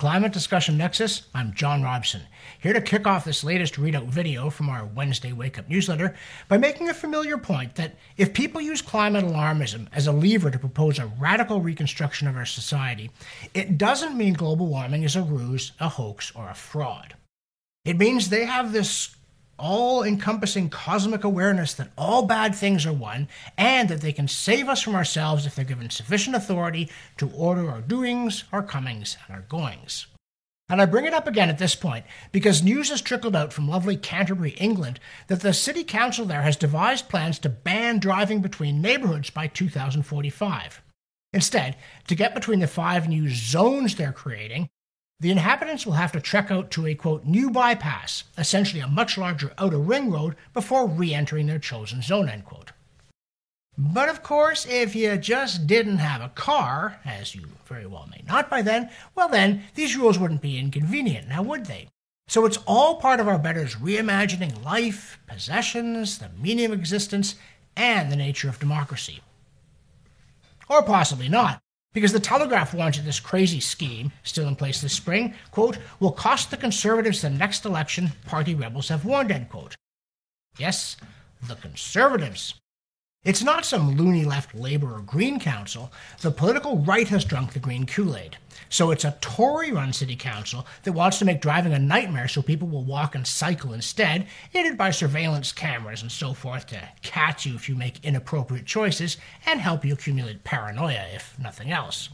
Climate Discussion Nexus, I'm John Robson, here to kick off this latest readout video from our Wednesday Wake Up newsletter by making a familiar point that if people use climate alarmism as a lever to propose a radical reconstruction of our society, it doesn't mean global warming is a ruse, a hoax, or a fraud. It means they have this all encompassing cosmic awareness that all bad things are one, and that they can save us from ourselves if they're given sufficient authority to order our doings, our comings, and our goings. And I bring it up again at this point because news has trickled out from lovely Canterbury, England, that the city council there has devised plans to ban driving between neighborhoods by 2045. Instead, to get between the five new zones they're creating, the inhabitants will have to trek out to a quote new bypass, essentially a much larger outer ring road, before re entering their chosen zone end quote. But of course, if you just didn't have a car, as you very well may not by then, well then, these rules wouldn't be inconvenient, now would they? So it's all part of our betters reimagining life, possessions, the meaning of existence, and the nature of democracy. Or possibly not. Because the Telegraph warns that this crazy scheme, still in place this spring, quote, will cost the Conservatives the next election, party rebels have warned, end quote. Yes, the Conservatives. It's not some loony left Labour or Green council. The political right has drunk the green Kool Aid. So it's a Tory run city council that wants to make driving a nightmare so people will walk and cycle instead, aided by surveillance cameras and so forth to catch you if you make inappropriate choices and help you accumulate paranoia, if nothing else.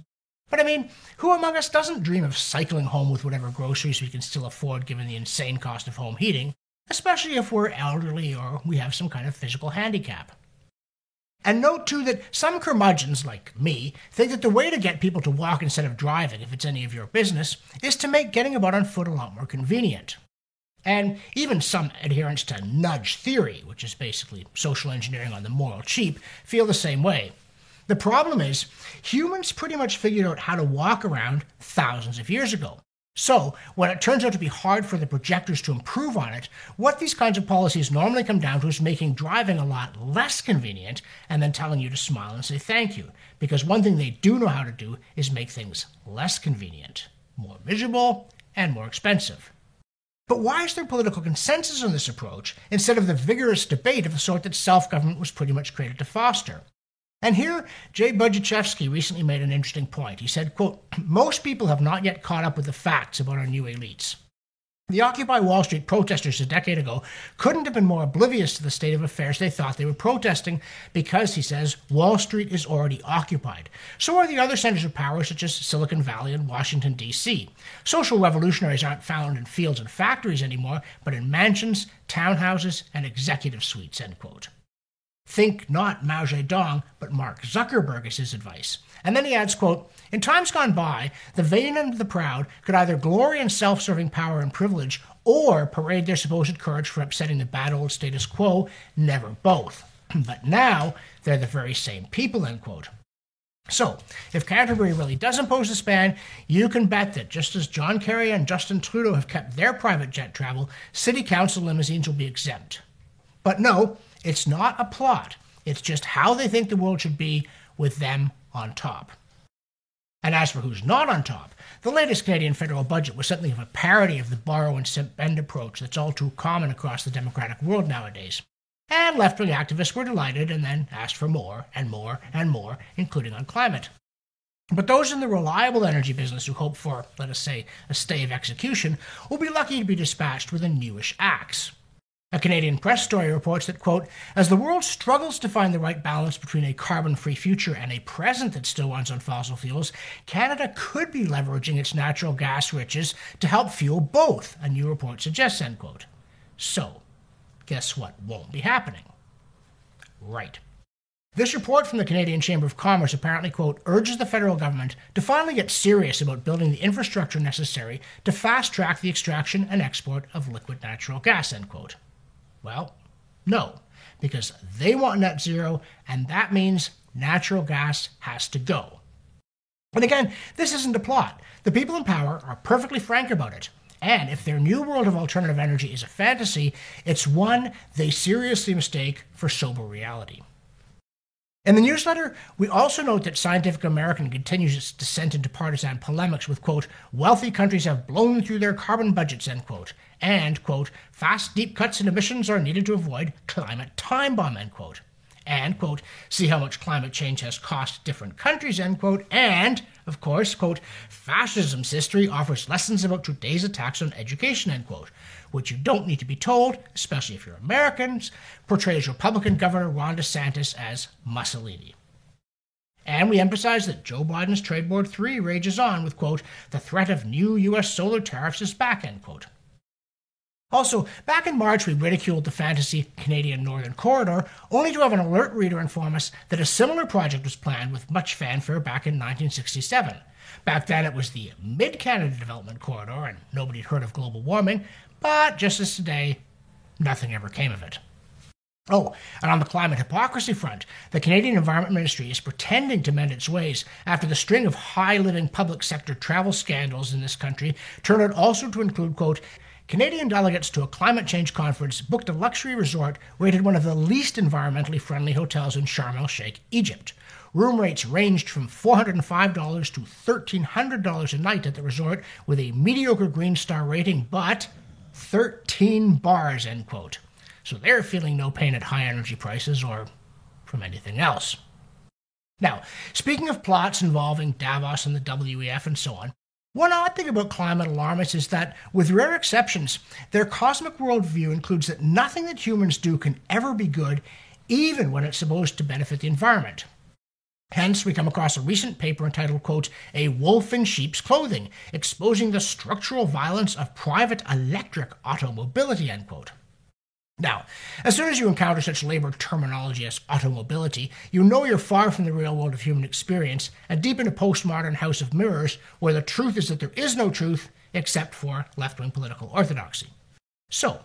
But I mean, who among us doesn't dream of cycling home with whatever groceries we can still afford given the insane cost of home heating, especially if we're elderly or we have some kind of physical handicap? And note too that some curmudgeons like me think that the way to get people to walk instead of driving, if it's any of your business, is to make getting about on foot a lot more convenient. And even some adherents to nudge theory, which is basically social engineering on the moral cheap, feel the same way. The problem is, humans pretty much figured out how to walk around thousands of years ago. So, when it turns out to be hard for the projectors to improve on it, what these kinds of policies normally come down to is making driving a lot less convenient and then telling you to smile and say thank you. Because one thing they do know how to do is make things less convenient, more miserable, and more expensive. But why is there political consensus on this approach instead of the vigorous debate of the sort that self government was pretty much created to foster? And here, Jay Budziszewski recently made an interesting point. He said, quote, Most people have not yet caught up with the facts about our new elites. The Occupy Wall Street protesters a decade ago couldn't have been more oblivious to the state of affairs they thought they were protesting because, he says, Wall Street is already occupied. So are the other centers of power, such as Silicon Valley and Washington, D.C. Social revolutionaries aren't found in fields and factories anymore, but in mansions, townhouses, and executive suites, end quote. Think not Mao Zedong, but Mark Zuckerberg is his advice. And then he adds, quote, In times gone by, the vain and the proud could either glory in self-serving power and privilege or parade their supposed courage for upsetting the bad old status quo, never both. but now they're the very same people, end quote. So, if Canterbury really does impose this ban, you can bet that just as John Kerry and Justin Trudeau have kept their private jet travel, city council limousines will be exempt. But no, it's not a plot, it's just how they think the world should be with them on top. And as for who's not on top, the latest Canadian federal budget was something of a parody of the borrow and spend approach that's all too common across the democratic world nowadays. And left wing activists were delighted and then asked for more and more and more, including on climate. But those in the reliable energy business who hope for, let us say, a stay of execution will be lucky to be dispatched with a newish axe. A Canadian press story reports that, quote, as the world struggles to find the right balance between a carbon free future and a present that still runs on fossil fuels, Canada could be leveraging its natural gas riches to help fuel both, a new report suggests, end quote. So, guess what won't be happening? Right. This report from the Canadian Chamber of Commerce apparently, quote, urges the federal government to finally get serious about building the infrastructure necessary to fast track the extraction and export of liquid natural gas, end quote. Well, no, because they want net zero, and that means natural gas has to go. And again, this isn't a plot. The people in power are perfectly frank about it. And if their new world of alternative energy is a fantasy, it's one they seriously mistake for sober reality. In the newsletter, we also note that Scientific American continues its descent into partisan polemics with, quote, wealthy countries have blown through their carbon budgets, end quote, and, quote, fast, deep cuts in emissions are needed to avoid climate time bomb, end quote. And, quote, see how much climate change has cost different countries, end quote, and, of course, quote, fascism's history offers lessons about today's attacks on education, end quote which you don't need to be told, especially if you're Americans, portrays Republican Governor Ron DeSantis as Mussolini. And we emphasize that Joe Biden's Trade War 3 rages on with, quote, the threat of new U.S. solar tariffs is back, end quote. Also, back in March, we ridiculed the fantasy Canadian Northern Corridor, only to have an alert reader inform us that a similar project was planned with much fanfare back in 1967. Back then, it was the Mid Canada Development Corridor, and nobody had heard of global warming, but just as today, nothing ever came of it. Oh, and on the climate hypocrisy front, the Canadian Environment Ministry is pretending to mend its ways after the string of high living public sector travel scandals in this country turned out also to include, quote, Canadian delegates to a climate change conference booked a luxury resort rated one of the least environmentally friendly hotels in Sharm el Sheikh, Egypt. Room rates ranged from $405 to $1,300 a night at the resort with a mediocre Green Star rating, but 13 bars, end quote. So they're feeling no pain at high energy prices or from anything else. Now, speaking of plots involving Davos and the WEF and so on, one odd thing about climate alarmists is that, with rare exceptions, their cosmic worldview includes that nothing that humans do can ever be good, even when it's supposed to benefit the environment. Hence, we come across a recent paper entitled, quote, A Wolf in Sheep's Clothing, exposing the structural violence of private electric automobility, end quote. Now, as soon as you encounter such labor terminology as automobility, you know you're far from the real world of human experience and deep in a postmodern house of mirrors where the truth is that there is no truth except for left wing political orthodoxy. So,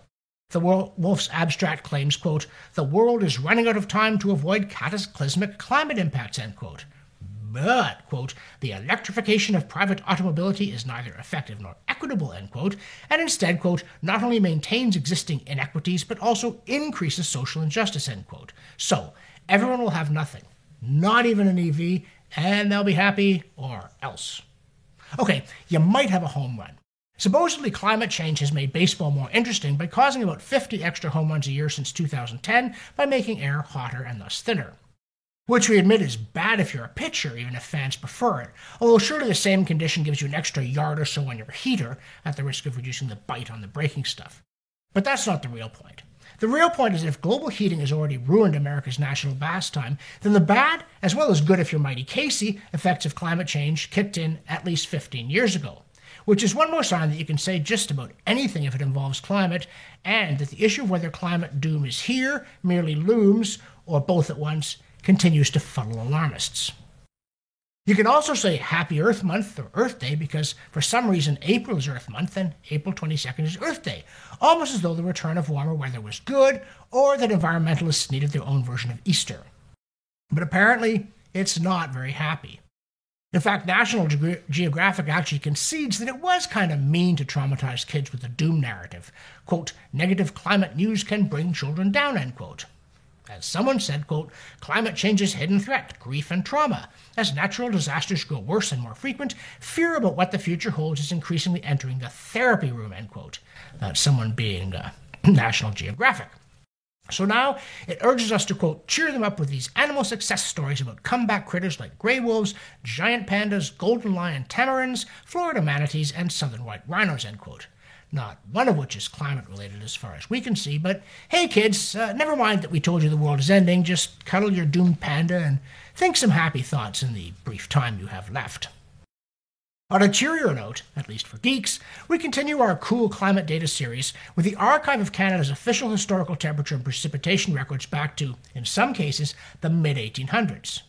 the Wolf's abstract claims, quote, the world is running out of time to avoid cataclysmic climate impacts, end quote. But, quote, the electrification of private automobility is neither effective nor equitable, end quote, and instead, quote, not only maintains existing inequities, but also increases social injustice, end quote. So, everyone will have nothing, not even an EV, and they'll be happy or else. Okay, you might have a home run. Supposedly, climate change has made baseball more interesting by causing about 50 extra home runs a year since 2010 by making air hotter and thus thinner. Which we admit is bad if you're a pitcher, even if fans prefer it, although surely the same condition gives you an extra yard or so on your heater at the risk of reducing the bite on the breaking stuff. But that's not the real point. The real point is that if global heating has already ruined America's national pastime, then the bad, as well as good if you're mighty Casey, effects of climate change kicked in at least 15 years ago which is one more sign that you can say just about anything if it involves climate, and that the issue of whether climate doom is here, merely looms, or both at once, continues to fuddle alarmists. You can also say Happy Earth Month or Earth Day because for some reason April is Earth Month and April 22nd is Earth Day, almost as though the return of warmer weather was good or that environmentalists needed their own version of Easter. But apparently, it's not very happy. In fact, National Ge- Geographic actually concedes that it was kind of mean to traumatize kids with a doom narrative. Quote, negative climate news can bring children down, end quote. As someone said, quote, climate change's hidden threat, grief and trauma. As natural disasters grow worse and more frequent, fear about what the future holds is increasingly entering the therapy room, end quote. Someone being uh, National Geographic. So now it urges us to, quote, cheer them up with these animal success stories about comeback critters like gray wolves, giant pandas, golden lion tamarins, Florida manatees, and southern white rhinos, end quote. Not one of which is climate related as far as we can see, but hey kids, uh, never mind that we told you the world is ending, just cuddle your doomed panda and think some happy thoughts in the brief time you have left. On a cheerier note, at least for geeks, we continue our cool climate data series with the Archive of Canada's official historical temperature and precipitation records back to, in some cases, the mid 1800s.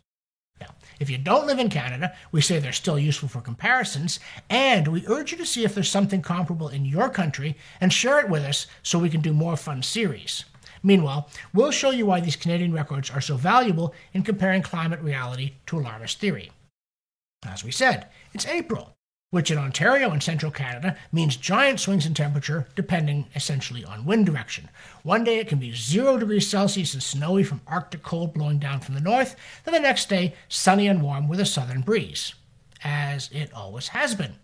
If you don't live in Canada, we say they're still useful for comparisons, and we urge you to see if there's something comparable in your country and share it with us so we can do more fun series. Meanwhile, we'll show you why these Canadian records are so valuable in comparing climate reality to alarmist theory. As we said, it's April. Which in Ontario and central Canada means giant swings in temperature depending essentially on wind direction. One day it can be 0 degrees Celsius and snowy from Arctic cold blowing down from the north, then the next day sunny and warm with a southern breeze, as it always has been.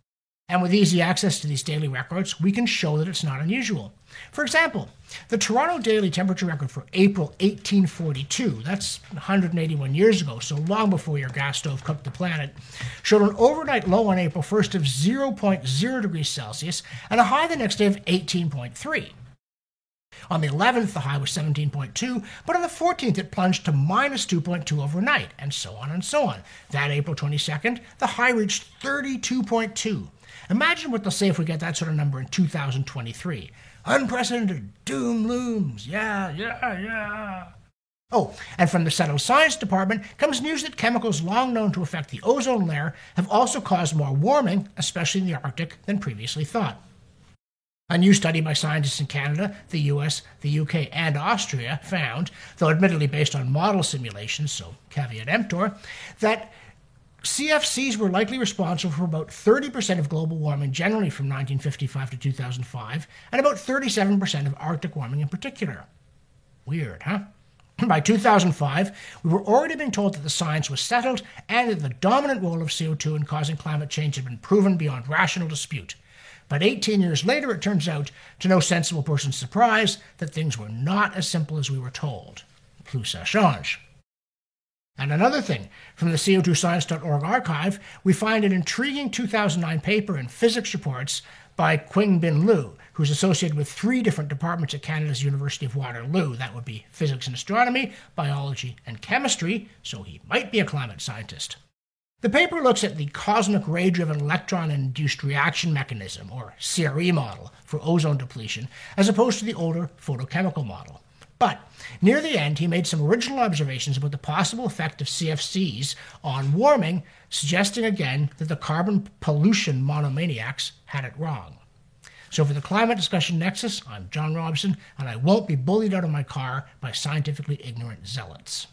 And with easy access to these daily records, we can show that it's not unusual. For example, the Toronto daily temperature record for April 1842, that's 181 years ago, so long before your gas stove cooked the planet, showed an overnight low on April 1st of 0.0 degrees Celsius and a high the next day of 18.3. On the 11th, the high was 17.2, but on the 14th, it plunged to minus 2.2 overnight, and so on and so on. That April 22nd, the high reached 32.2. Imagine what they'll say if we get that sort of number in 2023. Unprecedented doom looms. Yeah, yeah, yeah. Oh, and from the Settled Science Department comes news that chemicals long known to affect the ozone layer have also caused more warming, especially in the Arctic, than previously thought. A new study by scientists in Canada, the US, the UK, and Austria found, though admittedly based on model simulations, so caveat emptor, that CFCs were likely responsible for about 30% of global warming generally from 1955 to 2005, and about 37% of Arctic warming in particular. Weird, huh? By 2005, we were already being told that the science was settled and that the dominant role of CO2 in causing climate change had been proven beyond rational dispute. But 18 years later, it turns out, to no sensible person's surprise, that things were not as simple as we were told. Plus ça change. And another thing, from the CO2science.org archive, we find an intriguing 2009 paper in Physics Reports by Qingbin Lu, who's associated with three different departments at Canada's University of Waterloo. That would be physics and astronomy, biology, and chemistry, so he might be a climate scientist. The paper looks at the cosmic ray driven electron induced reaction mechanism, or CRE model, for ozone depletion, as opposed to the older photochemical model. But near the end, he made some original observations about the possible effect of CFCs on warming, suggesting again that the carbon pollution monomaniacs had it wrong. So, for the Climate Discussion Nexus, I'm John Robson, and I won't be bullied out of my car by scientifically ignorant zealots.